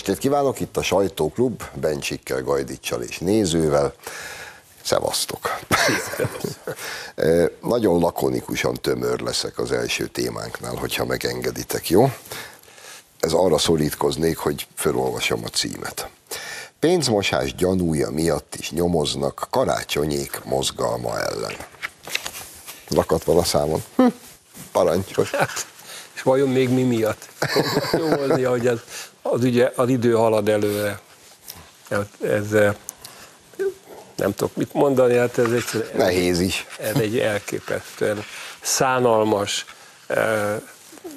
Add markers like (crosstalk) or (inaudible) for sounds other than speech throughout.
estét kívánok, itt a Sajtóklub, Bencsikkel, Gajdicsal és nézővel. Szevasztok! (laughs) Nagyon lakonikusan tömör leszek az első témánknál, hogyha megengeditek, jó? Ez arra szorítkoznék, hogy felolvasom a címet. Pénzmosás gyanúja miatt is nyomoznak karácsonyék mozgalma ellen. Lakat vala számon. Hm, parancsos. Hát, és vajon még mi miatt? Nyomozni, hogy ez, az, ugye, az idő halad előre. Ez, ez nem tudok mit mondani, hát ez egy... Nehéz is. Ez egy elképesztően szánalmas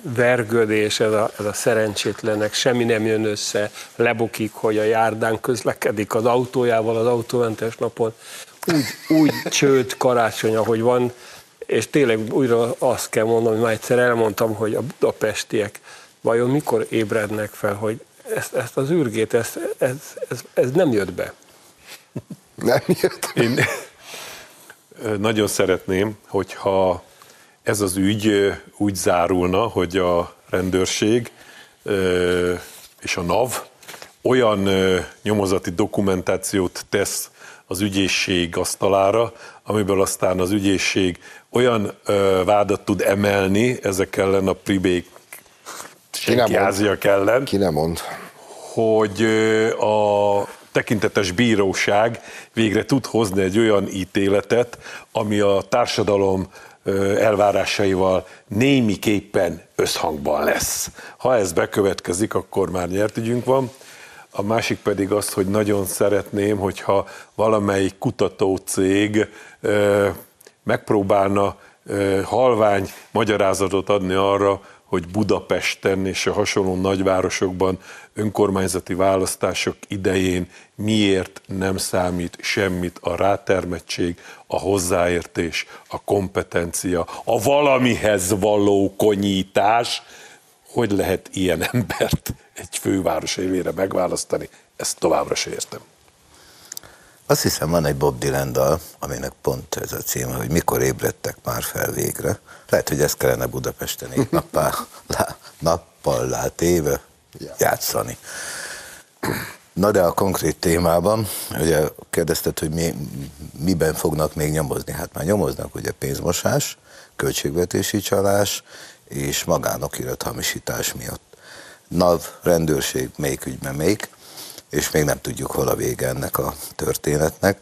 vergődés, ez a, ez a szerencsétlenek, semmi nem jön össze, lebukik, hogy a járdán közlekedik az autójával az autómentes napon. Úgy, úgy csőd karácsony, ahogy van, és tényleg újra azt kell mondanom, hogy már egyszer elmondtam, hogy a budapestiek vajon mikor ébrednek fel, hogy ezt, ezt az űrgét, ezt, ez, ez, ez nem jött be. (laughs) Nem jött be. Én nagyon szeretném, hogyha ez az ügy úgy zárulna, hogy a rendőrség és a NAV olyan nyomozati dokumentációt tesz az ügyészség asztalára, amiből aztán az ügyészség olyan vádat tud emelni ezek ellen a pribék senkiáziak ellen. Ki nem mond. Hogy a tekintetes bíróság végre tud hozni egy olyan ítéletet, ami a társadalom elvárásaival némiképpen összhangban lesz. Ha ez bekövetkezik, akkor már nyert ügyünk van. A másik pedig az, hogy nagyon szeretném, hogyha valamelyik kutatócég megpróbálna halvány magyarázatot adni arra, hogy Budapesten és a hasonló nagyvárosokban önkormányzati választások idején miért nem számít semmit a rátermettség, a hozzáértés, a kompetencia, a valamihez való konyítás, hogy lehet ilyen (laughs) embert egy főváros évére megválasztani, ezt továbbra se értem. Azt hiszem van egy Bob Dylan dal, aminek pont ez a címe, hogy mikor ébredtek már fel végre. Lehet, hogy ezt kellene Budapesten egy (laughs) nappal, lá, nappal látéve játszani. Na de a konkrét témában, ugye kérdezted, hogy mi, miben fognak még nyomozni. Hát már nyomoznak ugye pénzmosás, költségvetési csalás és magánokirat hamisítás miatt. NAV, rendőrség, melyik ügyben melyik és még nem tudjuk, hol a vége ennek a történetnek.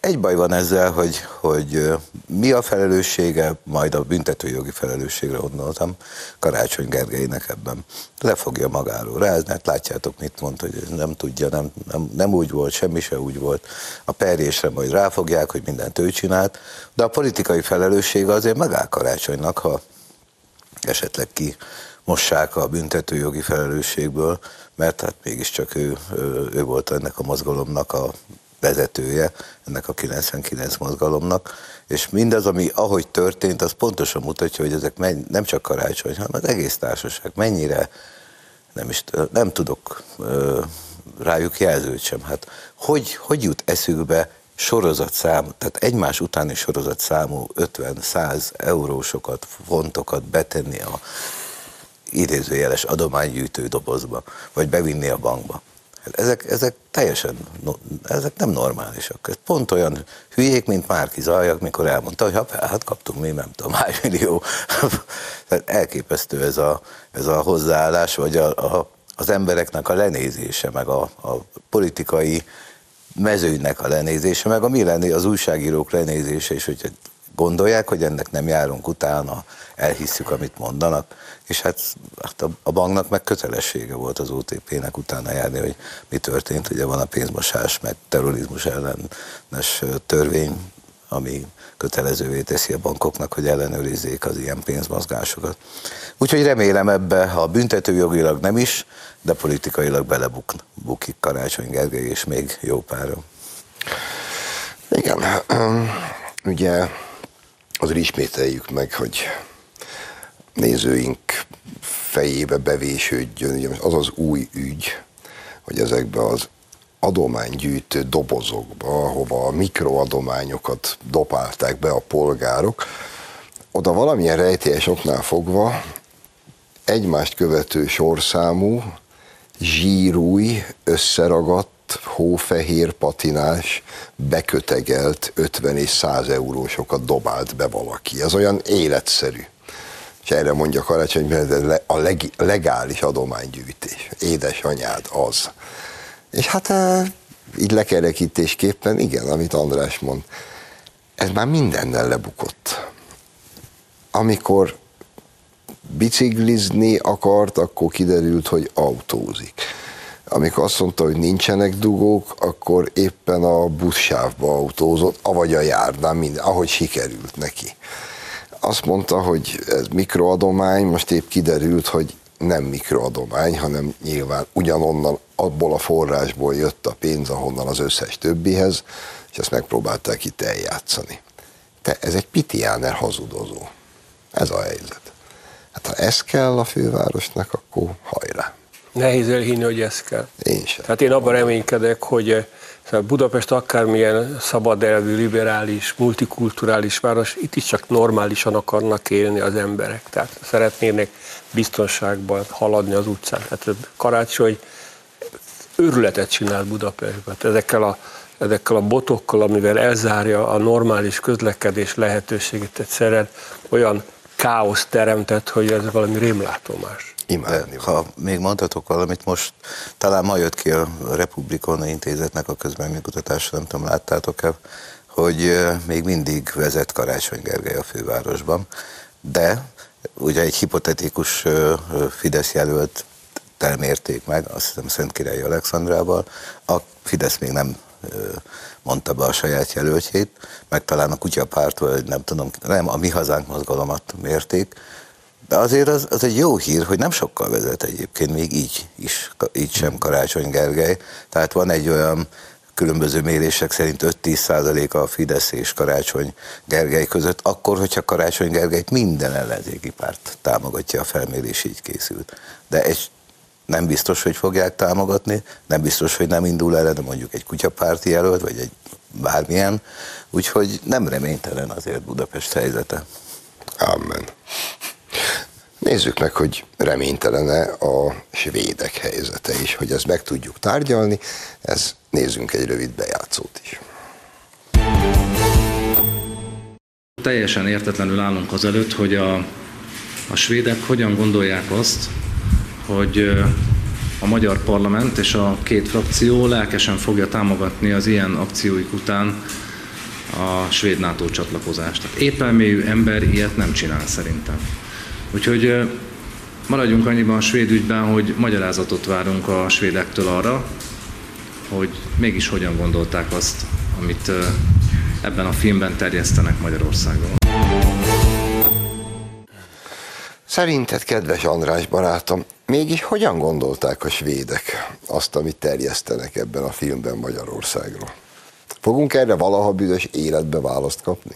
Egy baj van ezzel, hogy, hogy mi a felelőssége, majd a büntetőjogi felelősségre gondoltam Karácsony Gergelynek ebben. Le fogja magáról rázni, hát látjátok, mit mond, hogy nem tudja, nem, nem, nem úgy volt, semmi se úgy volt. A perjésre majd ráfogják, hogy mindent ő csinált, de a politikai felelősség azért megáll Karácsonynak, ha esetleg ki mossák a büntetőjogi felelősségből, mert hát mégiscsak ő, ő, volt ennek a mozgalomnak a vezetője, ennek a 99 mozgalomnak, és mindaz, ami ahogy történt, az pontosan mutatja, hogy ezek menny, nem csak karácsony, hanem az egész társaság mennyire, nem is nem tudok rájuk jelzőt sem. Hát hogy, hogy jut eszükbe sorozatszám, tehát egymás utáni sorozatszámú 50-100 eurósokat, fontokat betenni a idézőjeles adománygyűjtő dobozba, vagy bevinni a bankba. Hát ezek, ezek teljesen, ezek nem normálisak. Ez pont olyan hülyék, mint Márki Zajak, mikor elmondta, hogy hát kaptunk mi, nem tudom, hány millió. (laughs) Tehát elképesztő ez a, ez a hozzáállás, vagy a, a, az embereknek a lenézése, meg a, a politikai mezőnynek a lenézése, meg a mi lené, az újságírók lenézése, és hogy gondolják, hogy ennek nem járunk utána, elhisszük, amit mondanak, és hát, hát a, a banknak meg kötelessége volt az OTP-nek utána járni, hogy mi történt. Ugye van a pénzmosás, meg terrorizmus ellenes törvény, ami kötelezővé teszi a bankoknak, hogy ellenőrizzék az ilyen pénzmozgásokat. Úgyhogy remélem ebbe, ha büntetőjogilag nem is, de politikailag belebukik Karácsony Gergely, és még jó pára. Igen, ugye azért ismételjük meg, hogy nézőink fejébe bevésődjön, az az új ügy, hogy ezekbe az adománygyűjtő dobozokba, ahova a mikroadományokat dopálták be a polgárok, oda valamilyen rejtélyes oknál fogva egymást követő sorszámú zsírúj, összeragadt, hófehér patinás, bekötegelt 50 és 100 eurósokat dobált be valaki. Ez olyan életszerű. És erre mondja Karácsony, hogy a leg, legális adománygyűjtés. Édesanyád az. És hát így lekerekítésképpen, igen, amit András mond, ez már mindennel lebukott. Amikor biciklizni akart, akkor kiderült, hogy autózik. Amikor azt mondta, hogy nincsenek dugók, akkor éppen a buszsávba autózott, avagy a járdán, minden, ahogy sikerült neki. Azt mondta, hogy ez mikroadomány, most épp kiderült, hogy nem mikroadomány, hanem nyilván ugyanonnan, abból a forrásból jött a pénz, ahonnan az összes többihez, és ezt megpróbálták itt eljátszani. Te, ez egy pitiáner hazudozó. Ez a helyzet. Hát ha ez kell a fővárosnak, akkor hajrá. Nehéz elhinni, hogy ez kell. Én sem. Tehát én abban reménykedek, hogy eh, szóval Budapest akármilyen szabadelvű, liberális, multikulturális város, itt is csak normálisan akarnak élni az emberek. Tehát szeretnének biztonságban haladni az utcán. Tehát karácsony őrületet csinál Budapestben. Ezekkel a, ezekkel a botokkal, amivel elzárja a normális közlekedés lehetőségét egyszerűen olyan káosz teremtett, hogy ez valami rémlátomás. Imádni. Ha még mondhatok valamit, most talán ma jött ki a Republikona Intézetnek a közbenműkutatásra, nem tudom, láttátok-e, hogy még mindig vezet Karácsony Gergely a fővárosban, de ugye egy hipotetikus Fidesz jelölt elmérték meg, azt hiszem Szent Királyi Alexandrával, a Fidesz még nem mondta be a saját jelöltjét, meg talán a kutyapárt, vagy nem tudom, nem, a Mi Hazánk mozgalomat mérték, de azért az, az egy jó hír, hogy nem sokkal vezet egyébként, még így is, így sem Karácsony Gergely. Tehát van egy olyan különböző mérések szerint 5-10 százaléka a Fidesz és Karácsony Gergely között, akkor, hogyha Karácsony Gergelyt minden ellenzéki párt támogatja, a felmérés így készült. De egy nem biztos, hogy fogják támogatni, nem biztos, hogy nem indul el, de mondjuk egy kutyapárti jelölt, vagy egy bármilyen, úgyhogy nem reménytelen azért Budapest helyzete. Amen. Nézzük meg, hogy reménytelene a svédek helyzete is, hogy ezt meg tudjuk tárgyalni, ez nézzünk egy rövid bejátszót is. Teljesen értetlenül állunk az előtt, hogy a, a svédek hogyan gondolják azt, hogy a magyar parlament és a két frakció lelkesen fogja támogatni az ilyen akcióik után a svéd NATO csatlakozást. Tehát épelmélyű ember ilyet nem csinál szerintem. Úgyhogy maradjunk annyiban a svéd ügyben, hogy magyarázatot várunk a svédektől arra, hogy mégis hogyan gondolták azt, amit ebben a filmben terjesztenek Magyarországon. Szerinted, kedves András barátom, mégis hogyan gondolták a svédek azt, amit terjesztenek ebben a filmben Magyarországról? Fogunk erre valaha büdös életbe választ kapni?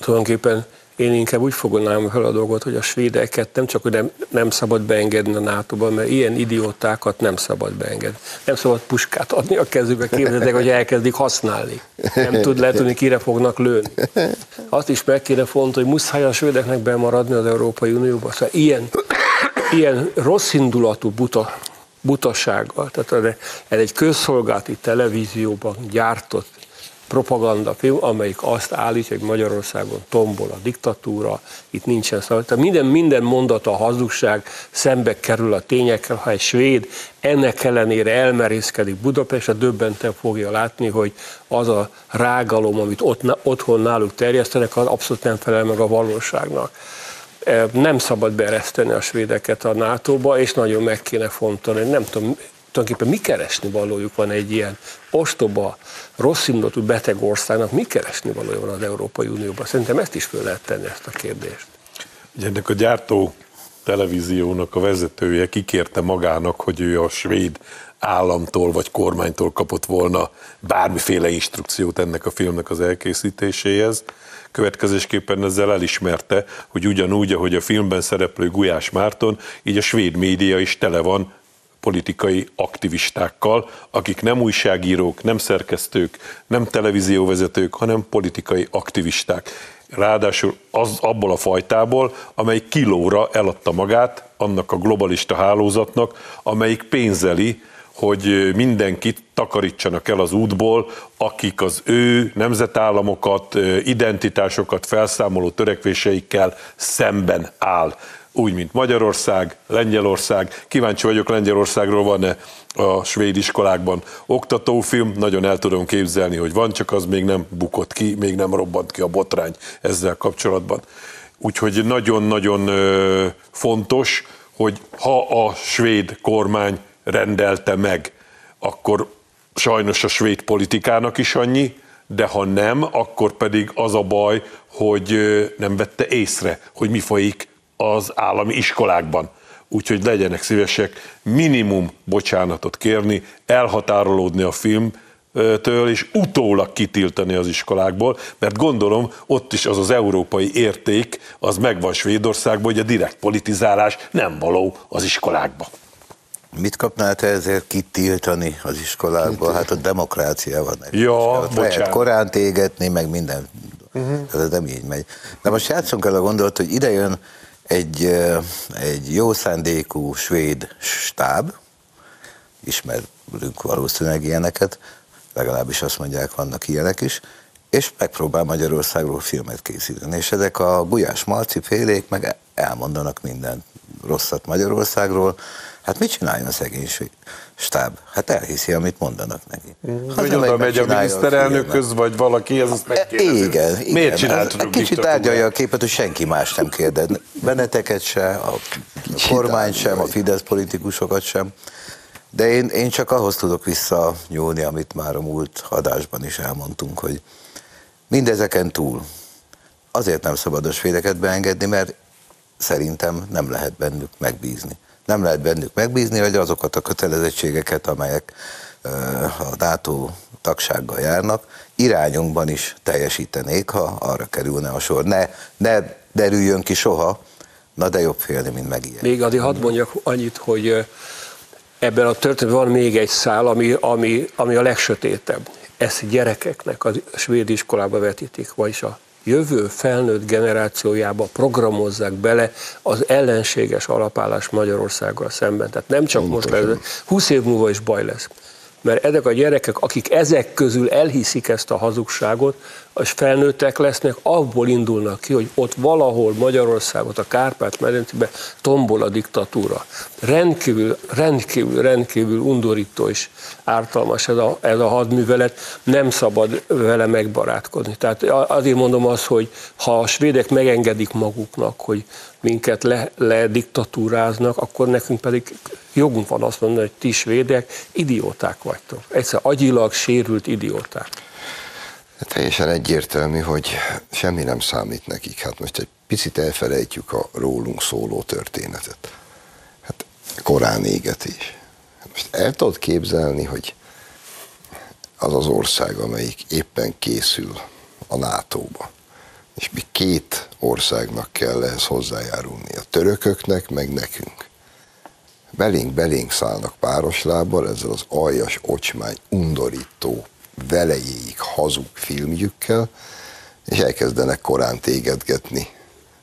Tulajdonképpen én inkább úgy fognám fel a dolgot, hogy a svédeket nem csak hogy nem, nem szabad beengedni a nato mert ilyen idiótákat nem szabad beengedni. Nem szabad puskát adni a kezükbe, képzeljétek, hogy elkezdik használni. Nem tud lehet tudni, kire fognak lőni. Azt is meg kéne fontolni, hogy muszáj a svédeknek bemaradni az Európai Unióba. Szóval ilyen, ilyen rossz indulatú buta, butasággal, tehát ez egy közszolgálati televízióban gyártott propagandafilm, amelyik azt állítja, hogy Magyarországon tombol a diktatúra, itt nincsen szó. Tehát minden, minden mondata a hazugság, szembe kerül a tényekkel, ha egy svéd ennek ellenére elmerészkedik Budapestre, döbbenten fogja látni, hogy az a rágalom, amit ott, otthon náluk terjesztenek, az abszolút nem felel meg a valóságnak nem szabad bereszteni a svédeket a NATO-ba, és nagyon meg kéne fontolni. Nem tudom, tulajdonképpen mi keresni valójuk van egy ilyen ostoba, rossz indulatú beteg országnak, mi keresni valója van az Európai Unióban? Szerintem ezt is föl lehet tenni, ezt a kérdést. Ugye ennek a gyártó televíziónak a vezetője kikérte magának, hogy ő a svéd államtól vagy kormánytól kapott volna bármiféle instrukciót ennek a filmnek az elkészítéséhez. Következésképpen ezzel elismerte, hogy ugyanúgy, ahogy a filmben szereplő Gulyás Márton, így a svéd média is tele van politikai aktivistákkal, akik nem újságírók, nem szerkesztők, nem televízióvezetők, hanem politikai aktivisták. ráadásul az abból a fajtából, amely kilóra eladta magát annak a globalista hálózatnak, amelyik pénzeli, hogy mindenkit takarítsanak el az útból, akik az ő nemzetállamokat, identitásokat felszámoló törekvéseikkel szemben áll úgy, mint Magyarország, Lengyelország. Kíváncsi vagyok, Lengyelországról van-e a svéd iskolákban oktatófilm, nagyon el tudom képzelni, hogy van, csak az még nem bukott ki, még nem robbant ki a botrány ezzel kapcsolatban. Úgyhogy nagyon-nagyon fontos, hogy ha a svéd kormány rendelte meg, akkor sajnos a svéd politikának is annyi, de ha nem, akkor pedig az a baj, hogy nem vette észre, hogy mi folyik az állami iskolákban. Úgyhogy legyenek szívesek minimum bocsánatot kérni, elhatárolódni a film, től, és utólag kitiltani az iskolákból, mert gondolom ott is az az európai érték, az megvan Svédországban, hogy a direkt politizálás nem való az iskolákba. Mit kapnál te ezért kitiltani az iskolákba? Hát a demokrácia van. Ja, Lehet korán égetni, meg minden. Uh-huh. Ez nem így megy. De most játszunk el a gondolat, hogy ide jön egy, egy jó szándékú svéd stáb, ismerünk valószínűleg ilyeneket, legalábbis azt mondják, vannak ilyenek is, és megpróbál Magyarországról filmet készíteni. És ezek a Gulyás Marci félék meg elmondanak minden rosszat Magyarországról, Hát mit csináljon a szegény stáb? Hát elhiszi, amit mondanak neki. Hogy oda megy a miniszterelnökhöz, vagy valaki, ez azt megkérdezi. Igen, igen. Miért csináltuk Egy kicsit tárgyalja a képet, hogy senki más nem kérdez. Benneteket se, a kormány sem, a Fidesz politikusokat sem. De én, én csak ahhoz tudok visszanyúlni, amit már a múlt adásban is elmondtunk, hogy mindezeken túl azért nem szabad a svédeket beengedni, mert szerintem nem lehet bennük megbízni. Nem lehet bennük megbízni, hogy azokat a kötelezettségeket, amelyek a NATO tagsággal járnak, irányunkban is teljesítenék, ha arra kerülne a sor. Ne, ne derüljön ki soha, na de jobb félni, mint megijedni. Még addig hadd mondjak annyit, hogy ebben a történetben van még egy szál, ami, ami, ami a legsötétebb. Ezt gyerekeknek a svéd iskolába vetítik, vagyis a jövő felnőtt generációjába programozzák bele az ellenséges alapállás Magyarországgal szemben. Tehát nem csak most lesz, 20 év múlva is baj lesz. Mert ezek a gyerekek, akik ezek közül elhiszik ezt a hazugságot, és felnőttek lesznek, abból indulnak ki, hogy ott valahol Magyarországot, a Kárpát-medencében tombol a diktatúra. Rendkívül, rendkívül, rendkívül undorító és ártalmas ez a, ez a hadművelet, nem szabad vele megbarátkozni. Tehát azért mondom azt, hogy ha a svédek megengedik maguknak, hogy minket le, le diktatúráznak, akkor nekünk pedig jogunk van azt mondani, hogy ti svédek idióták vagytok. Egyszer agyilag sérült idióták. Teljesen egyértelmű, hogy semmi nem számít nekik. Hát most egy picit elfelejtjük a rólunk szóló történetet. Hát korán égetés. Most el tudod képzelni, hogy az az ország, amelyik éppen készül a NATO-ba, és mi két országnak kell ehhez hozzájárulni, a törököknek, meg nekünk. Belénk, belénk szállnak páros lábbal ezzel az aljas, ocsmány, undorító, velejéig hazug filmjükkel, és elkezdenek korán tégedgetni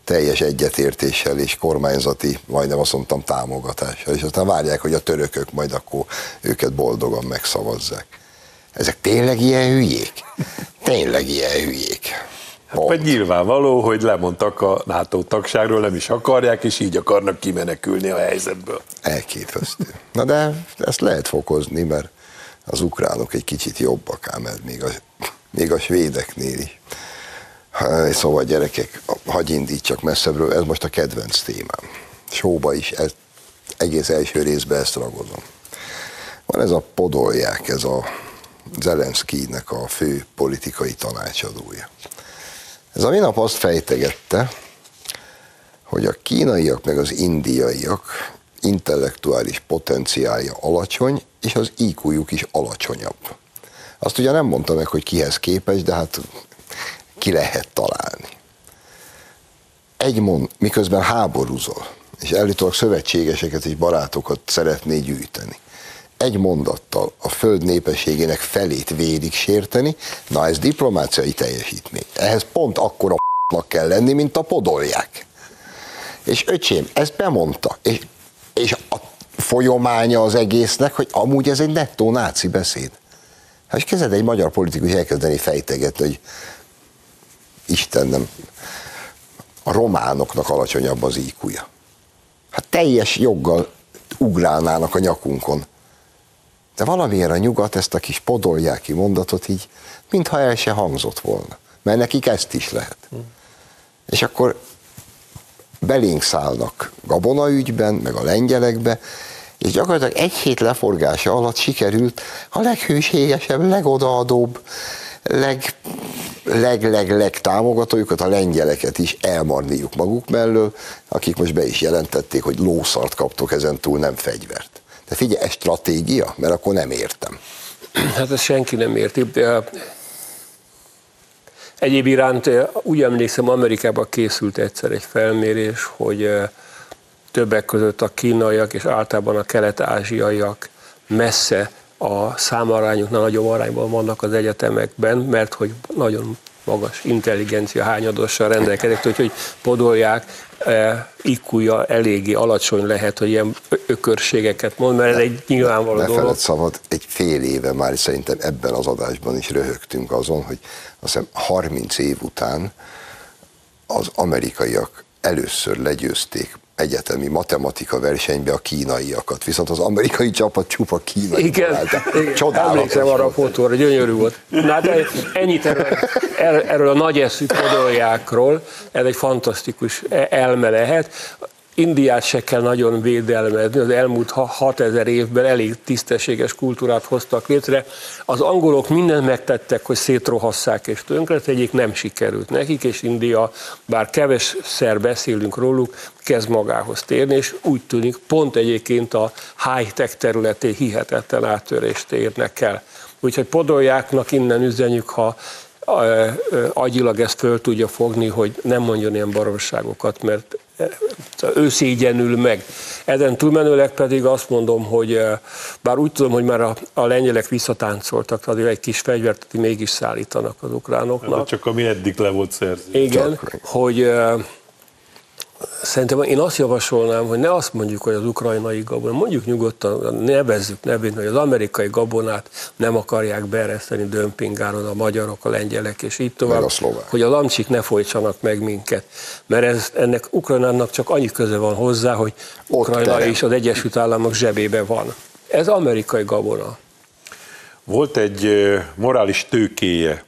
teljes egyetértéssel és kormányzati, majdnem azt mondtam támogatással, és aztán várják, hogy a törökök majd akkor őket boldogan megszavazzák. Ezek tényleg ilyen hülyék? Tényleg ilyen hülyék. Hát vagy nyilvánvaló, hogy lemondtak a NATO tagságról, nem is akarják, és így akarnak kimenekülni a helyzetből. Elképesztő. Na de ezt lehet fokozni, mert az ukránok egy kicsit jobbak ám, mert még a, még a svédeknél is. Szóval gyerekek, hagyj indítsak messzebbről, ez most a kedvenc témám. Sóba is, ez, egész első részben ezt ragadom. Van ez a podolják, ez a Zelenszkijnek a fő politikai tanácsadója. Ez a minap azt fejtegette, hogy a kínaiak meg az indiaiak intellektuális potenciálja alacsony, és az iq is alacsonyabb. Azt ugye nem mondta meg, hogy kihez képes, de hát ki lehet találni. Egy mond, miközben háborúzol, és előttek szövetségeseket és barátokat szeretné gyűjteni. Egy mondattal a föld népességének felét vérig sérteni, na ez diplomáciai teljesítmény. Ehhez pont akkor a (laughs) kell lenni, mint a podolják. És öcsém, ezt bemondta. És, és a folyománya az egésznek, hogy amúgy ez egy nettó náci beszéd. Hát és kezded egy magyar politikus elkezdeni fejtegetni, hogy Istenem, a románoknak alacsonyabb az íkúja. Hát teljes joggal ugrálnának a nyakunkon. De valamiért a nyugat ezt a kis podoljáki mondatot így, mintha el se hangzott volna. Mert nekik ezt is lehet. Hmm. És akkor belénk szállnak gabonaügyben, meg a lengyelekbe, és gyakorlatilag egy hét leforgása alatt sikerült a leghűségesebb, legodaadóbb, leg, leg, leg, leg támogatójukat, a lengyeleket is elmarniuk maguk mellől, akik most be is jelentették, hogy lószart kaptok ezen túl, nem fegyvert. De figyelj, ez stratégia? Mert akkor nem értem. Hát ezt senki nem érti, de egyéb iránt úgy emlékszem, Amerikában készült egyszer egy felmérés, hogy többek között a kínaiak és általában a kelet-ázsiaiak messze a számarányoknál nagyobb arányban vannak az egyetemekben, mert hogy nagyon magas intelligencia hányadossal rendelkezik, úgyhogy podolják, e, ikúja eléggé alacsony lehet, hogy ilyen ökörségeket mond, mert ez egy nyilvánvaló ne dolog. Ne szabad, egy fél éve már szerintem ebben az adásban is röhögtünk azon, hogy azt hiszem 30 év után az amerikaiak először legyőzték egyetemi matematika versenybe a kínaiakat, viszont az amerikai csapat csupa kínai. Igen, igen. emlékszem arra a fotóra, gyönyörű volt. Na hát ennyit erről, erről a nagy eszű podoljákról, ez egy fantasztikus elme lehet. Indiát se kell nagyon védelmezni, az elmúlt 6000 évben elég tisztességes kultúrát hoztak létre. Az angolok mindent megtettek, hogy szétrohasszák és tönkretegyék, nem sikerült nekik, és India, bár kevesszer beszélünk róluk, kezd magához térni, és úgy tűnik, pont egyébként a high-tech területén hihetetlen áttörést érnek el. Úgyhogy podoljáknak innen üzenjük, ha agyilag ezt föl tudja fogni, hogy nem mondjon ilyen baromságokat, mert ő szégyenül meg. Ezen túlmenőleg pedig azt mondom, hogy bár úgy tudom, hogy már a, a lengyelek visszatáncoltak, azért egy kis fegyvert mégis szállítanak az ukránoknak. Hát csak ami eddig le volt szerző. Igen, csak. hogy Szerintem én azt javasolnám, hogy ne azt mondjuk, hogy az ukrajnai gabon, mondjuk nyugodtan, nevezzük nevén, hogy az amerikai gabonát nem akarják beereszteni dömpingáron a magyarok, a lengyelek, és így tovább, a hogy a lamcsik ne folytsanak meg minket. Mert ez, ennek Ukrajnának csak annyi köze van hozzá, hogy Ukrajna is az Egyesült Államok zsebébe van. Ez amerikai gabona. Volt egy morális tőkéje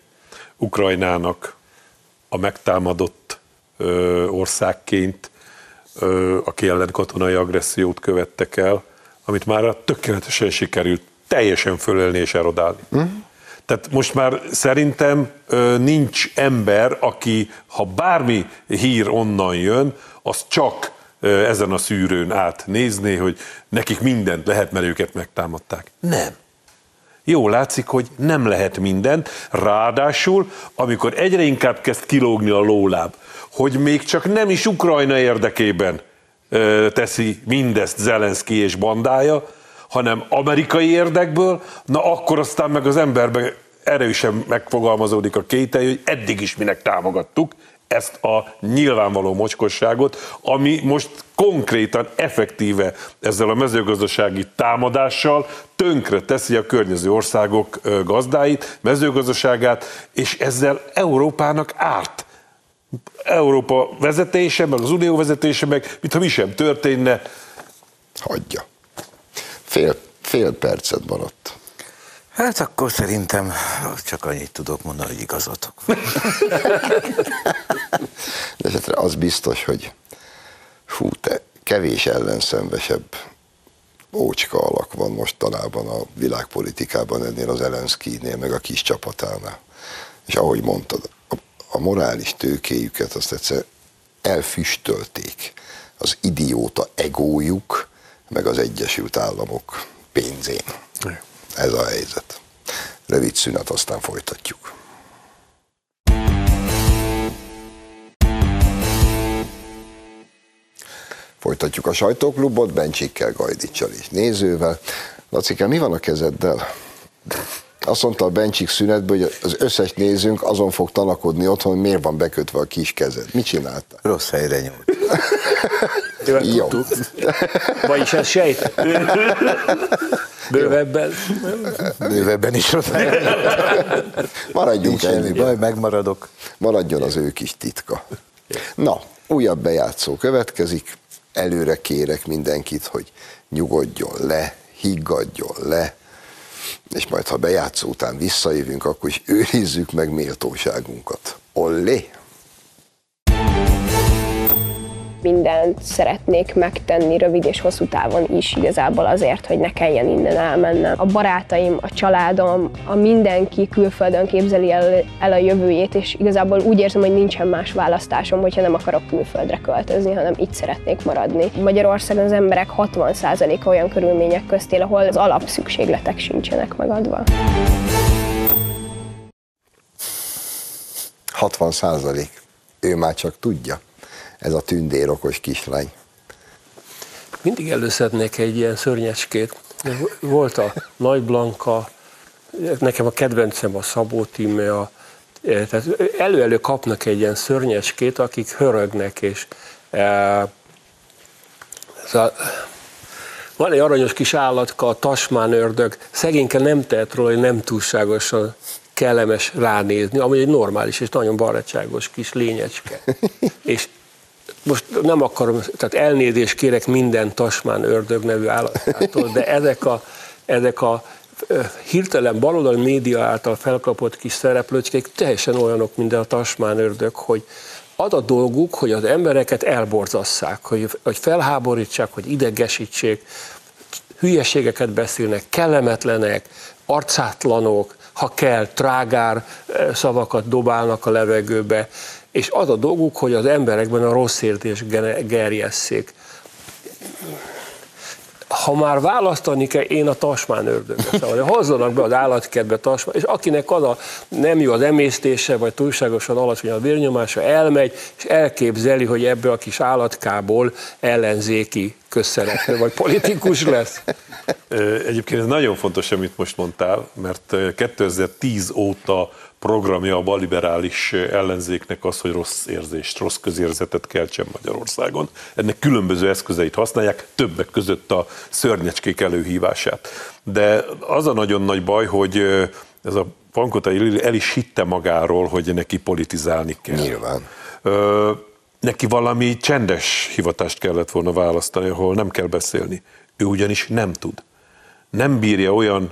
Ukrajnának a megtámadott országként, aki ellen katonai agressziót követtek el, amit már tökéletesen sikerült teljesen fölelni és erodálni. Mm. Tehát most már szerintem nincs ember, aki, ha bármi hír onnan jön, az csak ezen a szűrőn át nézné, hogy nekik mindent lehet, mert őket megtámadták. Nem. Jó látszik, hogy nem lehet mindent, ráadásul, amikor egyre inkább kezd kilógni a lóláb, hogy még csak nem is Ukrajna érdekében teszi mindezt Zelenszky és bandája, hanem amerikai érdekből, na akkor aztán meg az emberben erősen megfogalmazódik a kételj, hogy eddig is minek támogattuk ezt a nyilvánvaló mocskosságot, ami most konkrétan, effektíve ezzel a mezőgazdasági támadással tönkre teszi a környező országok gazdáit, mezőgazdaságát, és ezzel Európának árt. Európa vezetése, meg az Unió vezetése, meg mintha mi sem történne. Hagyja. Fél, fél percet maradt. Hát akkor szerintem csak annyit tudok mondani, hogy igazatok. (laughs) De esetre az biztos, hogy fú, te kevés ellenszenvesebb ócska alak van mostanában a világpolitikában ennél az Elenszkinél, meg a kis csapatánál. És ahogy mondtad, a morális tőkéjüket azt egyszer elfüstölték az idióta egójuk, meg az Egyesült Államok pénzén. Ez a helyzet. Rövid szünet, aztán folytatjuk. Folytatjuk a sajtóklubot, Bencsikkel, Gajdicsal és nézővel. Lacike, mi van a kezeddel? Azt mondta a Bencsik szünetben, hogy az összes nézőnk azon fog tanakodni otthon, hogy miért van bekötve a kis kezed. Mit csináltál? Rossz helyre nyúlt. Jó. Vagyis ez sejt. Bővebben. Bővebben is rossz helyre. Maradjunk ennyiben. baj, megmaradok. Maradjon az ő kis titka. Na, újabb bejátszó következik. Előre kérek mindenkit, hogy nyugodjon le, higgadjon le, és majd ha bejátszó után visszajövünk, akkor is őrizzük meg méltóságunkat. Ollé! Mindent szeretnék megtenni rövid és hosszú távon is igazából azért, hogy ne kelljen innen elmennem. A barátaim, a családom, a mindenki külföldön képzeli el, el a jövőjét, és igazából úgy érzem, hogy nincsen más választásom, hogyha nem akarok külföldre költözni, hanem itt szeretnék maradni. Magyarországon az emberek 60%-a olyan körülmények közt él, ahol az alapszükségletek sincsenek megadva. 60 százalék. Ő már csak tudja. Ez a tündér okos kislány. Mindig előszednék egy ilyen szörnyecskét. Volt a Nagy Blanka, nekem a kedvencem a Szabó Tímea, tehát elő-elő kapnak egy ilyen szörnyecskét, akik hörögnek, és e, ez a, van egy aranyos kis állatka, a tasmán ördög, szegényke nem tehet róla, hogy nem túlságosan kellemes ránézni, ami egy normális és nagyon barátságos kis lényecske. (laughs) és most nem akarom, tehát elnézést kérek minden tasmán ördög nevű állatától, de ezek a, ezek a hirtelen baloldali média által felkapott kis szereplőcskék teljesen olyanok, mint a tasmán ördög, hogy az a dolguk, hogy az embereket elborzasszák, hogy, hogy felháborítsák, hogy idegesítsék, hülyeségeket beszélnek, kellemetlenek, arcátlanok, ha kell, trágár szavakat dobálnak a levegőbe, és az a dolguk, hogy az emberekben a rossz gene- gerjesszék. Ha már választani kell, én a tasmán ördögöt szóval hozzanak be az állatkertbe tasmán, és akinek az a nem jó az emésztése, vagy túlságosan alacsony a vérnyomása, elmegy, és elképzeli, hogy ebből a kis állatkából ellenzéki közszereplő, vagy politikus lesz. Egyébként ez nagyon fontos, amit most mondtál, mert ö, 2010 óta programja a baliberális ellenzéknek az, hogy rossz érzést, rossz közérzetet keltsen Magyarországon. Ennek különböző eszközeit használják, többek között a szörnyecskék előhívását. De az a nagyon nagy baj, hogy ez a Pankota Lili el is hitte magáról, hogy neki politizálni kell. Nyilván. Ö, neki valami csendes hivatást kellett volna választani, ahol nem kell beszélni. Ő ugyanis nem tud. Nem bírja olyan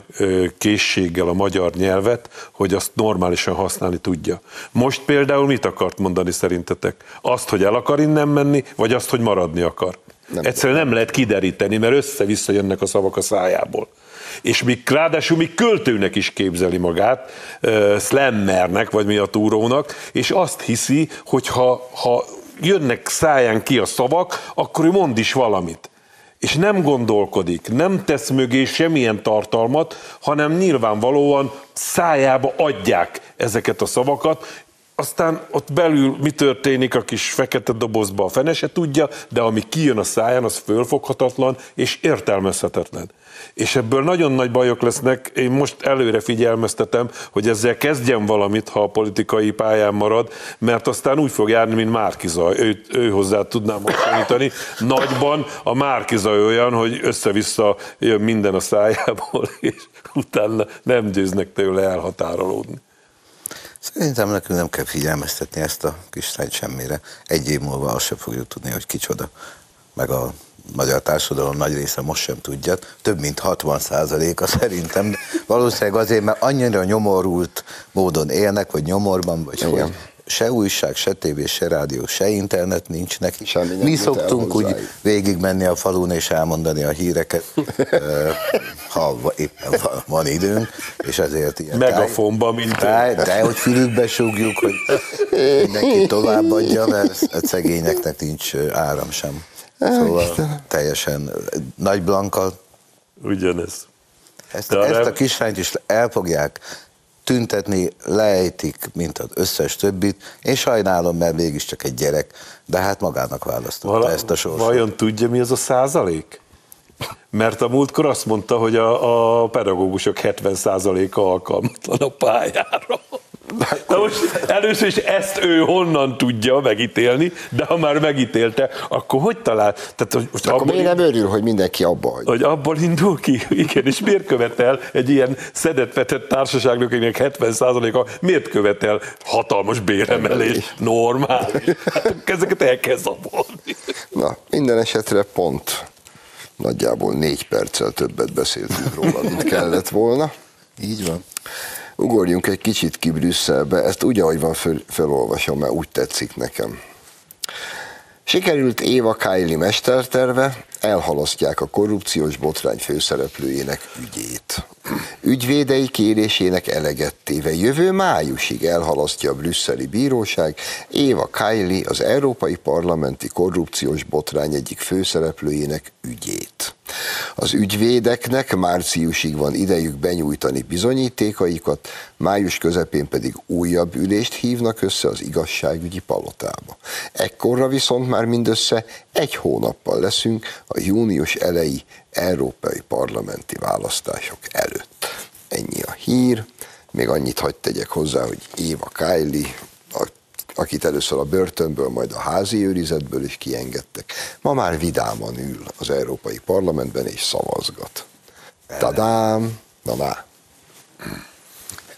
készséggel a magyar nyelvet, hogy azt normálisan használni tudja. Most például mit akart mondani szerintetek? Azt, hogy el akar innen menni, vagy azt, hogy maradni akar? Nem Egyszerűen nem lehet kideríteni, mert össze-vissza jönnek a szavak a szájából. És még ráadásul még költőnek is képzeli magát, uh, slammernek, vagy mi a túrónak, és azt hiszi, hogy ha, ha jönnek száján ki a szavak, akkor ő mond is valamit. És nem gondolkodik, nem tesz mögé semmilyen tartalmat, hanem nyilvánvalóan szájába adják ezeket a szavakat, aztán ott belül mi történik a kis fekete dobozba, a fene se tudja, de ami kijön a száján, az fölfoghatatlan és értelmezhetetlen. És ebből nagyon nagy bajok lesznek, én most előre figyelmeztetem, hogy ezzel kezdjen valamit, ha a politikai pályán marad, mert aztán úgy fog járni, mint Márkiza. Ő, ő hozzá tudnám hasonlítani. Nagyban a Márkiza olyan, hogy össze-vissza jön minden a szájából, (laughs) és utána nem győznek tőle elhatárolódni. Szerintem nekünk nem kell figyelmeztetni ezt a kislányt semmire. Egy év múlva azt sem fogjuk tudni, hogy kicsoda. Meg a magyar társadalom nagy része most sem tudja. Több mint 60 százaléka szerintem. Valószínűleg azért, mert annyira nyomorult módon élnek, vagy nyomorban, vagy Igen. hogy se újság, se tévé, se rádió, se internet nincs neki. Semmi Mi szoktunk úgy végigmenni a falun és elmondani a híreket, ö, (laughs) ha éppen van, van időnk, és ezért ilyen Megafonba, mint de, de hogy fülükbe súgjuk, hogy mindenki továbbadja, mert a szegényeknek nincs ö, áram sem. Szóval teljesen ö, Nagy Blanka, ugyanez. ezt, De ezt nem- a kislányt is el fogják tüntetni, lejtik, mint az összes többit. Én sajnálom, mert mégiscsak egy gyerek, de hát magának választotta Vala, ezt a sorsot. vajon tudja, mi az a százalék? Mert a múltkor azt mondta, hogy a, a pedagógusok 70%-a alkalmatlan a pályára. Na most először is ezt ő honnan tudja megítélni, de ha már megítélte, akkor hogy talál? Tehát, most akkor miért nem örül, hogy mindenki abba hagy? Hogy abból indul ki, igen, és miért követel egy ilyen szedett-vetett társaságnak, akinek 70%-a, miért követel hatalmas béremelés? Normális. Hát ezeket el kell zabolni. Na, minden esetre pont nagyjából négy perccel többet beszéltünk róla, mint kellett volna. Így van. Ugorjunk egy kicsit ki Brüsszelbe, ezt úgy, ahogy van, föl, felolvasom, mert úgy tetszik nekem. Sikerült Éva Kylie mesterterve, elhalasztják a korrupciós botrány főszereplőjének ügyét. Ügyvédei kérésének eleget téve jövő májusig elhalasztja a brüsszeli bíróság Éva Kylie az Európai Parlamenti korrupciós botrány egyik főszereplőjének ügyét. Az ügyvédeknek márciusig van idejük benyújtani bizonyítékaikat, május közepén pedig újabb ülést hívnak össze az igazságügyi palotába. Ekkorra viszont már mindössze egy hónappal leszünk a június elejé európai parlamenti választások előtt. Ennyi a hír. Még annyit hagyd tegyek hozzá, hogy Éva Kylie, akit először a börtönből, majd a házi őrizetből is kiengedtek, ma már vidáman ül az Európai Parlamentben és szavazgat. Tadám! Na, na.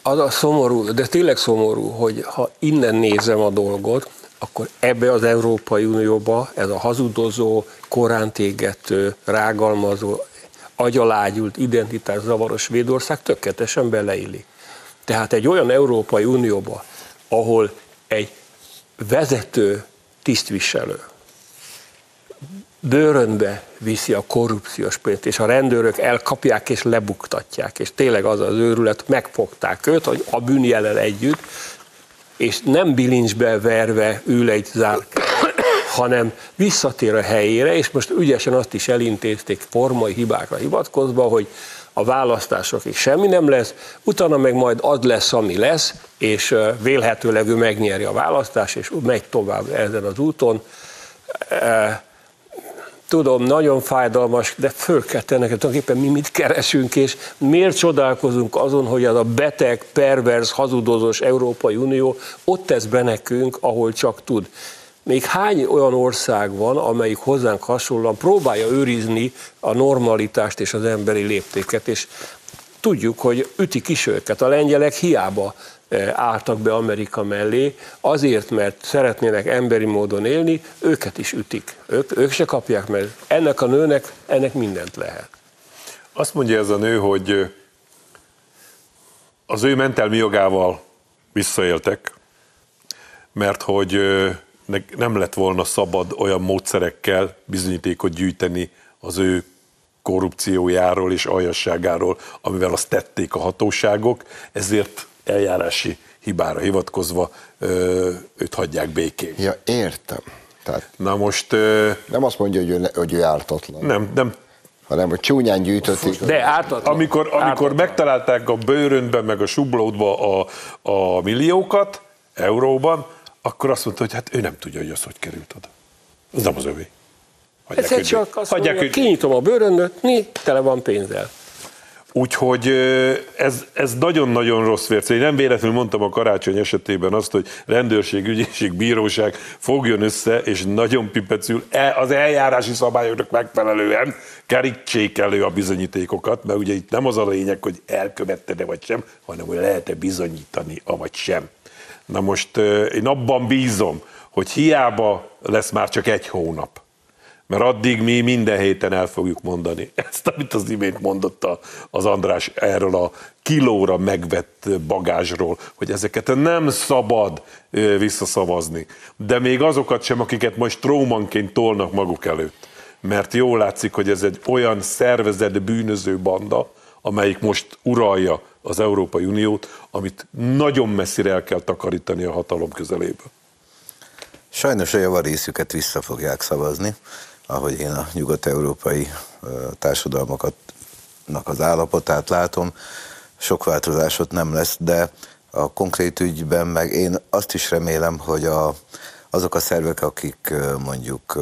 Az a szomorú, de tényleg szomorú, hogy ha innen nézem a dolgot, akkor ebbe az Európai Unióba ez a hazudozó, korántégető, rágalmazó, agyalágyult, identitás zavaros Védország tökéletesen beleillik. Tehát egy olyan Európai Unióba, ahol egy vezető tisztviselő bőrönbe viszi a korrupciós pénzt, és a rendőrök elkapják és lebuktatják, és tényleg az az őrület, megfogták őt, hogy a bűnjelen együtt, és nem bilincsbe verve ül egy zárk, hanem visszatér a helyére, és most ügyesen azt is elintézték formai hibákra hivatkozva, hogy a választásokig semmi nem lesz, utána meg majd az lesz, ami lesz, és vélhetőleg ő megnyeri a választást, és megy tovább ezen az úton. Tudom, nagyon fájdalmas, de föl kell tenni, tulajdonképpen mi mit keresünk, és miért csodálkozunk azon, hogy az a beteg, pervers, hazudozós Európai Unió ott tesz be nekünk, ahol csak tud. Még hány olyan ország van, amelyik hozzánk hasonlóan próbálja őrizni a normalitást és az emberi léptéket, és tudjuk, hogy ütik is őket. A lengyelek hiába e, álltak be Amerika mellé, azért, mert szeretnének emberi módon élni, őket is ütik. Ők, ők se kapják meg. Ennek a nőnek ennek mindent lehet. Azt mondja ez a nő, hogy az ő mentelmi jogával visszaéltek, mert hogy nem lett volna szabad olyan módszerekkel bizonyítékot gyűjteni az ő korrupciójáról és aljasságáról, amivel azt tették a hatóságok, ezért eljárási hibára hivatkozva ö, őt hagyják békén. Ja, értem. Tehát Na most... Ö, nem azt mondja, hogy ő, hogy ő ártatlan. Nem, nem. Hanem, hogy csúnyán gyűjtötték. De ártatlan. Amikor, amikor ártatlan. megtalálták a bőrönben, meg a sublódba a, a milliókat euróban, akkor azt mondta, hogy hát ő nem tudja, hogy az hogy került oda. Az nem az övé. Hagyják Ez csak azt Hagyják mondja, kinyitom a bőröndöt, mi tele van pénzzel. Úgyhogy ez, ez nagyon-nagyon rossz vérc. Én nem véletlenül mondtam a karácsony esetében azt, hogy rendőrség, ügyészség, bíróság fogjon össze, és nagyon pipecül e, az eljárási szabályoknak megfelelően kerítsék elő a bizonyítékokat, mert ugye itt nem az a lényeg, hogy elkövette-e vagy sem, hanem hogy lehet-e bizonyítani, avagy sem. Na most én abban bízom, hogy hiába lesz már csak egy hónap, mert addig mi minden héten el fogjuk mondani (laughs) ezt, amit az imént mondott az András erről a kilóra megvett bagázsról, hogy ezeket nem szabad visszaszavazni. De még azokat sem, akiket most trómanként tolnak maguk előtt. Mert jól látszik, hogy ez egy olyan szervezett bűnöző banda, amelyik most uralja az Európai Uniót, amit nagyon messzire el kell takarítani a hatalom közeléből. Sajnos a javarészüket vissza fogják szavazni, ahogy én a nyugat-európai társadalmakat az állapotát látom. Sok változásot nem lesz, de a konkrét ügyben meg én azt is remélem, hogy a, azok a szervek, akik mondjuk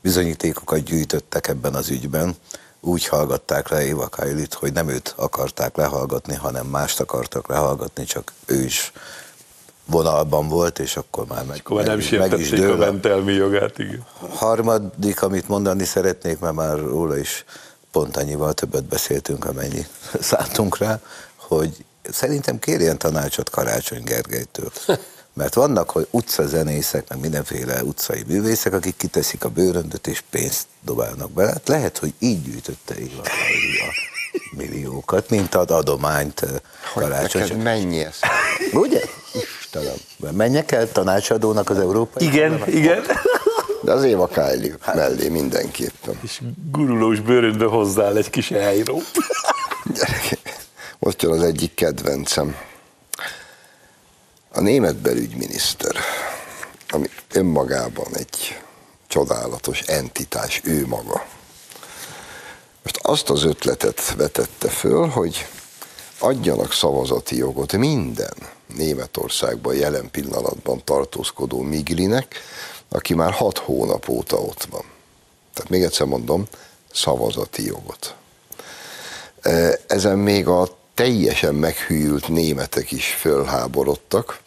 bizonyítékokat gyűjtöttek ebben az ügyben, úgy hallgatták le Éva Kailit, hogy nem őt akarták lehallgatni, hanem mást akartak lehallgatni, csak ő is vonalban volt, és akkor már meg, akkor nem meg, meg is dől. a mentelmi jogát, igen. Harmadik, amit mondani szeretnék, mert már róla is pont annyival többet beszéltünk, amennyi (laughs) szálltunk rá, hogy szerintem kérjen tanácsot Karácsony Gergelytől. (laughs) Mert vannak hogy utcazenészek, meg mindenféle utcai művészek, akik kiteszik a bőröndöt és pénzt dobálnak bele. Hát lehet, hogy így gyűjtötte Éva a milliókat, mint ad adományt karácsony. Hogy mennyi ez? Ugye? Istenem. Menjek el tanácsadónak az európai? Igen, igen. De az Éva Kylie hát. mellé mindenképpen. És gurulós bőröndbe hozzál egy kis helyrót. Most jön az egyik kedvencem. A német belügyminiszter, ami önmagában egy csodálatos entitás, ő maga. Most azt az ötletet vetette föl, hogy adjanak szavazati jogot minden Németországban jelen pillanatban tartózkodó miglinek, aki már hat hónap óta ott van. Tehát még egyszer mondom, szavazati jogot. Ezen még a teljesen meghűült németek is fölháborodtak.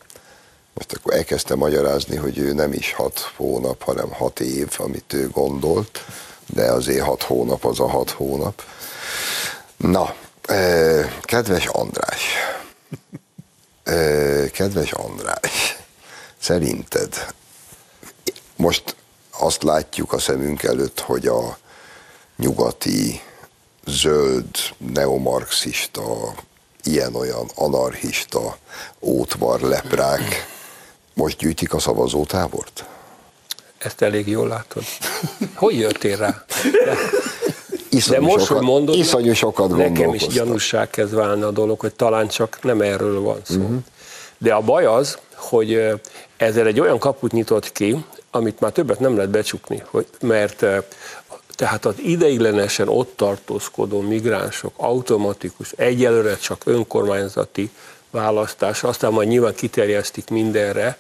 Most akkor elkezdte magyarázni, hogy ő nem is hat hónap, hanem hat év, amit ő gondolt, de azért hat hónap az a hat hónap. Na, kedves András, kedves András, szerinted most azt látjuk a szemünk előtt, hogy a nyugati zöld, neomarxista, ilyen-olyan anarchista, ótvar leprák most gyűjtik a szavazótábort? Ezt elég jól látod. Hogy jöttél rá? De, iszonyú de most, sokat, hogy mondod, iszonyú sokat nekem is gyanúság kezd válni a dolog, hogy talán csak nem erről van szó. Uh-huh. De a baj az, hogy ezzel egy olyan kaput nyitott ki, amit már többet nem lehet becsukni, hogy, mert tehát az ideiglenesen ott tartózkodó migránsok automatikus, egyelőre csak önkormányzati választás, aztán majd nyilván kiterjesztik mindenre,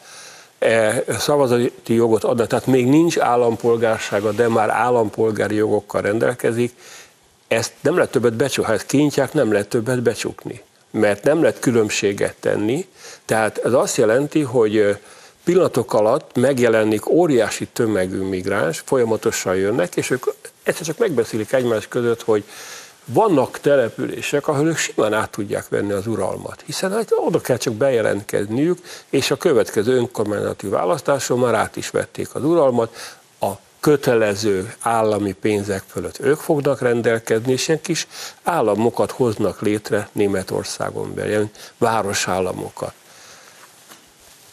e, szavazati jogot adnak, tehát még nincs állampolgársága, de már állampolgári jogokkal rendelkezik, ezt nem lehet többet becsukni, ha ezt kintják, nem lehet többet becsukni, mert nem lehet különbséget tenni, tehát ez azt jelenti, hogy pillanatok alatt megjelenik óriási tömegű migráns, folyamatosan jönnek, és ők egyszer csak megbeszélik egymás között, hogy vannak települések, ahol ők simán át tudják venni az uralmat, hiszen hát oda kell csak bejelentkezniük, és a következő önkormányzati választáson már át is vették az uralmat, a kötelező állami pénzek fölött ők fognak rendelkezni, és ilyen kis államokat hoznak létre Németországon belül, városállamokat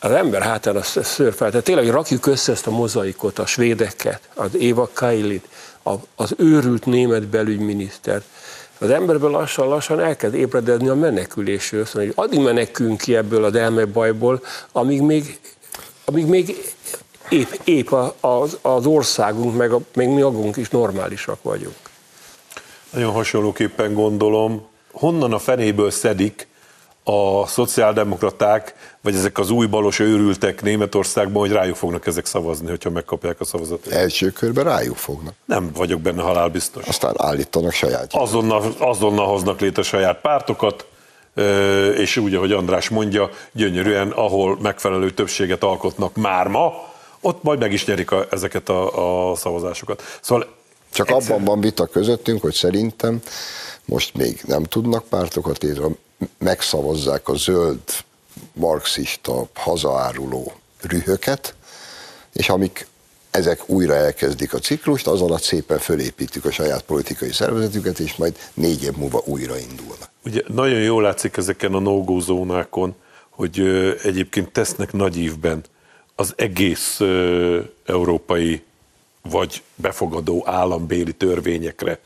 az ember hátán a szörfel. Tehát tényleg rakjuk össze ezt a mozaikot, a svédeket, az Éva Kailit, az őrült német belügyminisztert. Az emberből lassan-lassan elkezd ébredezni a menekülésről, szóval, hogy addig menekünk ki ebből a elmebajból, amíg még, amíg még épp, épp az, az országunk, meg a, még mi magunk is normálisak vagyunk. Nagyon hasonlóképpen gondolom, honnan a fenéből szedik a szociáldemokraták, vagy ezek az új balos őrültek Németországban, hogy rájuk fognak ezek szavazni, hogyha megkapják a szavazatot. Első körben rájuk fognak. Nem vagyok benne halálbiztos. Aztán állítanak saját. Azonnal, azonnal hoznak létre saját pártokat, és úgy, ahogy András mondja, gyönyörűen, ahol megfelelő többséget alkotnak már ma, ott majd meg is nyerik a, ezeket a, a szavazásokat. Szóval Csak egyszer... abban van vita közöttünk, hogy szerintem most még nem tudnak pártokat létre, megszavazzák a zöld, marxista, hazaáruló rühöket, és amik ezek újra elkezdik a ciklust, az alatt szépen fölépítjük a saját politikai szervezetüket, és majd négy év múlva újra indulnak. Ugye nagyon jól látszik ezeken a no zónákon, hogy ö, egyébként tesznek nagy ívben az egész ö, európai vagy befogadó állambéli törvényekre.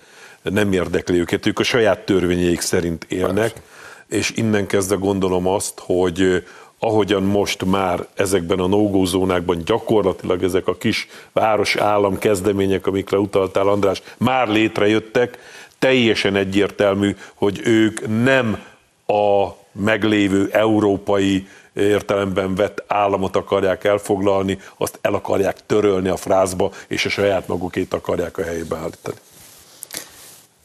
Nem érdekli őket, ők a saját törvényeik szerint élnek. Persze és innen kezdve gondolom azt, hogy ahogyan most már ezekben a no zónákban gyakorlatilag ezek a kis város állam kezdemények, amikre utaltál András, már létrejöttek, teljesen egyértelmű, hogy ők nem a meglévő európai értelemben vett államot akarják elfoglalni, azt el akarják törölni a frázba, és a saját magukét akarják a helyébe állítani.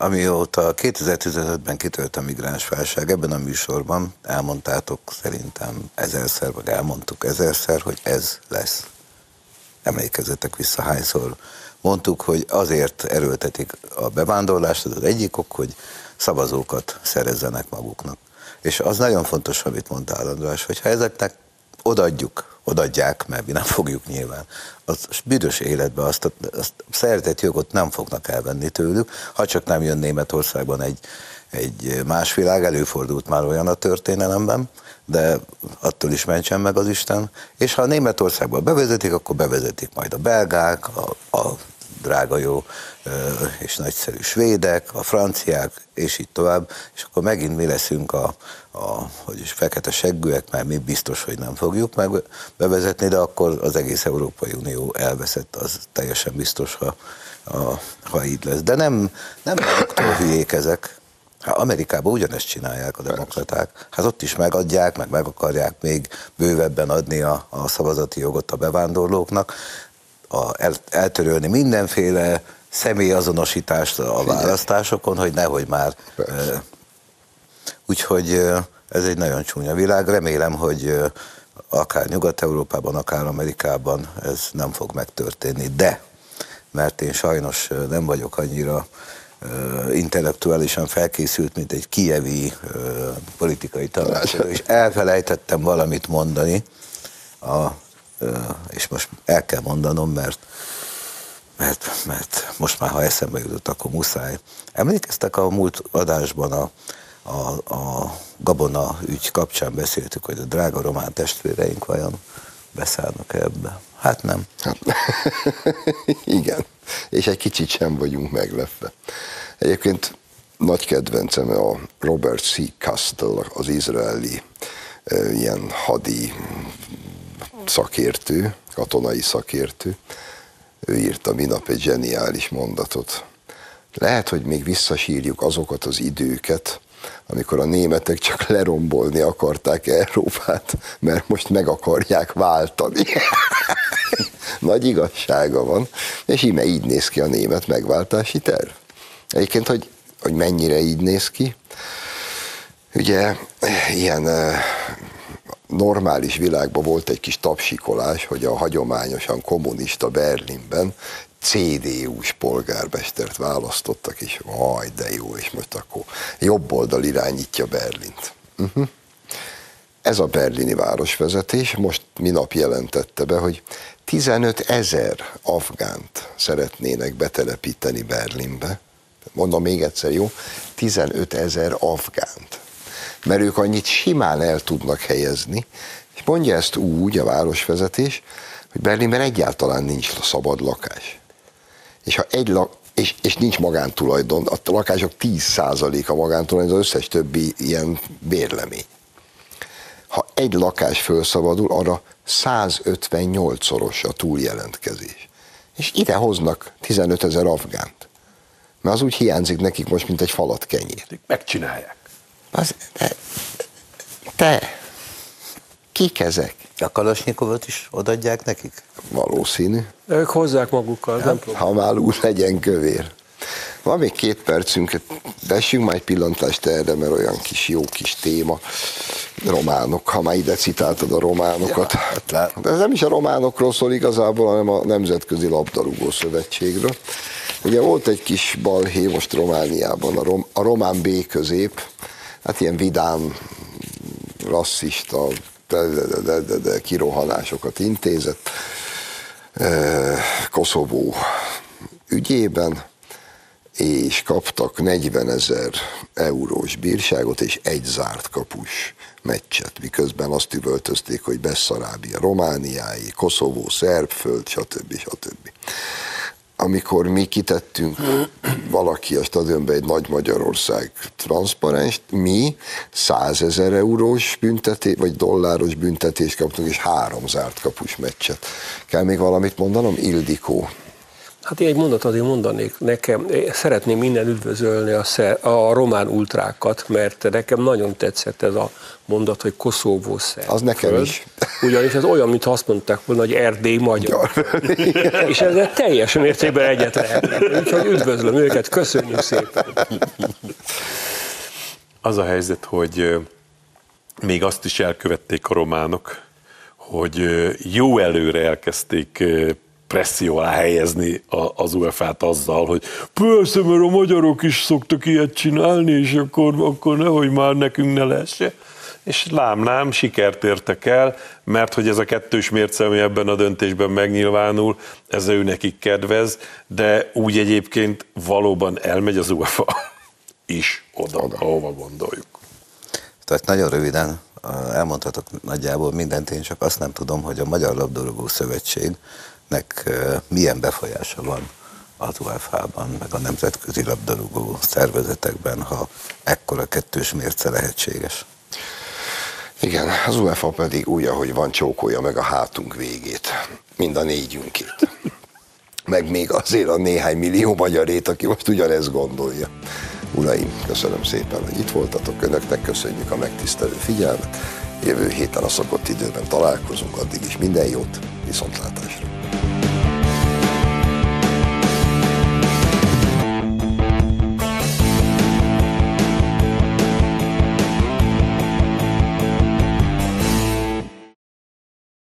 Amióta 2015-ben kitölt a migráns válság, ebben a műsorban elmondtátok szerintem ezerszer, vagy elmondtuk ezerszer, hogy ez lesz. Emlékezzetek vissza hányszor. Mondtuk, hogy azért erőltetik a bevándorlást, az egyik ok, hogy szavazókat szerezzenek maguknak. És az nagyon fontos, amit mondtál, András, hogy ha ezeknek odaadjuk, odaadják, mert mi nem fogjuk nyilván, az büdös életbe azt a, azt a szerzett jogot nem fognak elvenni tőlük, ha csak nem jön Németországban egy, egy más világ, előfordult már olyan a történelemben, de attól is mentsen meg az Isten, és ha Németországban bevezetik, akkor bevezetik majd a belgák, a, a drága jó és nagyszerű svédek, a franciák, és így tovább, és akkor megint mi leszünk a, a hogy is, fekete seggűek, mert mi biztos, hogy nem fogjuk meg bevezetni, de akkor az egész Európai Unió elveszett, az teljesen biztos, ha, a, ha így lesz. De nem, nem maguktól hülyék ezek, Hát Amerikában ugyanezt csinálják a demokraták. Hát ott is megadják, meg meg akarják még bővebben adni a, a szavazati jogot a bevándorlóknak, a, el, eltörölni mindenféle személyazonosítást a választásokon, hogy nehogy már. Persze. Úgyhogy ez egy nagyon csúnya világ. Remélem, hogy akár Nyugat-Európában, akár Amerikában ez nem fog megtörténni. De, mert én sajnos nem vagyok annyira intellektuálisan felkészült, mint egy kievi politikai tanácsadó, és elfelejtettem valamit mondani, a, és most el kell mondanom, mert mert, mert most már, ha eszembe jutott, akkor muszáj. Emlékeztek a múlt adásban a, a, a Gabona ügy kapcsán beszéltük, hogy a drága román testvéreink vajon beszállnak ebbe? Hát nem. Hát, (laughs) igen, és egy kicsit sem vagyunk meglepve. Egyébként nagy kedvencem a Robert C. Castle, az izraeli ilyen hadi szakértő, katonai szakértő, ő írta minap egy zseniális mondatot. Lehet, hogy még visszasírjuk azokat az időket, amikor a németek csak lerombolni akarták Európát, mert most meg akarják váltani. (laughs) Nagy igazsága van, és íme így néz ki a német megváltási terv. Egyébként, hogy, hogy mennyire így néz ki, ugye ilyen normális világban volt egy kis tapsikolás, hogy a hagyományosan kommunista Berlinben CDU-s polgármestert választottak, és vaj, de jó, és most akkor jobb irányítja Berlint. Uh-huh. Ez a berlini városvezetés most minap jelentette be, hogy 15 ezer afgánt szeretnének betelepíteni Berlinbe. Mondom még egyszer, jó? 15 ezer afgánt mert ők annyit simán el tudnak helyezni, és mondja ezt úgy a városvezetés, hogy Berlinben egyáltalán nincs szabad lakás. És ha egy lak, és, és nincs magántulajdon, a lakások 10%-a magántulajdon, az összes többi ilyen bérlemény. Ha egy lakás felszabadul, arra 158-szoros a túljelentkezés. És ide hoznak 15 ezer afgánt. Mert az úgy hiányzik nekik most, mint egy falat kenyér. Megcsinálják. Az, te, te, kik ezek? A Kalasnyikovot is odaadják nekik? Valószínű. Ők hozzák magukkal, ja, nem Ha már úgy legyen kövér. Van még két percünk, vessünk már egy pillantást erre, mert olyan kis jó kis téma. Románok, ha már ide citáltad a románokat. Ja, hát De ez nem is a románokról szól igazából, hanem a Nemzetközi Labdarúgó Szövetségről. Ugye volt egy kis balhé most Romániában, a, rom, a román B közép, hát ilyen vidám, rasszista, de, de, de, de, de kirohanásokat intézett Koszovó ügyében, és kaptak 40 ezer eurós bírságot és egy zárt kapus meccset, miközben azt üvöltözték, hogy Besszarábia Romániái, Koszovó, Szerbföld, stb. stb amikor mi kitettünk valaki a stadionba egy nagy Magyarország transzparens, mi 100 ezer eurós büntetés, vagy dolláros büntetést kaptunk, és három zárt kapus meccset. Kell még valamit mondanom? Ildikó. Hát én egy mondatot azért mondanék nekem. Én szeretném minden üdvözölni a, szer, a román ultrákat, mert nekem nagyon tetszett ez a mondat, hogy Koszovó szer. Az nekem föld. is. Ugyanis ez olyan, mintha azt mondták volna, hogy Erdély magyar. És ezzel teljesen értékben egyet lehetnek. Úgyhogy üdvözlöm őket, köszönjük szépen. Az a helyzet, hogy még azt is elkövették a románok, hogy jó előre elkezdték presszió alá helyezni az UEFA-t azzal, hogy persze, mert a magyarok is szoktak ilyet csinálni, és akkor, akkor nehogy már nekünk ne lesse. És lám-lám, sikert értek el, mert hogy ez a kettős mérce, ami ebben a döntésben megnyilvánul, ez ő nekik kedvez, de úgy egyébként valóban elmegy az UEFA (laughs) is oda, oda. ahova gondoljuk. Tehát nagyon röviden elmondhatok nagyjából mindent, én csak azt nem tudom, hogy a Magyar Labdarúgó Szövetségnek milyen befolyása van az UEFA-ban, meg a nemzetközi labdarúgó szervezetekben, ha ekkora kettős mérce lehetséges. Igen, az UEFA pedig úgy, ahogy van, csókolja meg a hátunk végét, mind a négyünkét. Meg még azért a néhány millió magyarét, aki most ugyanezt gondolja. Uraim, köszönöm szépen, hogy itt voltatok. Önöknek köszönjük a megtisztelő figyelmet. Jövő héten a szokott időben találkozunk, addig is minden jót, viszontlátásra. Thank you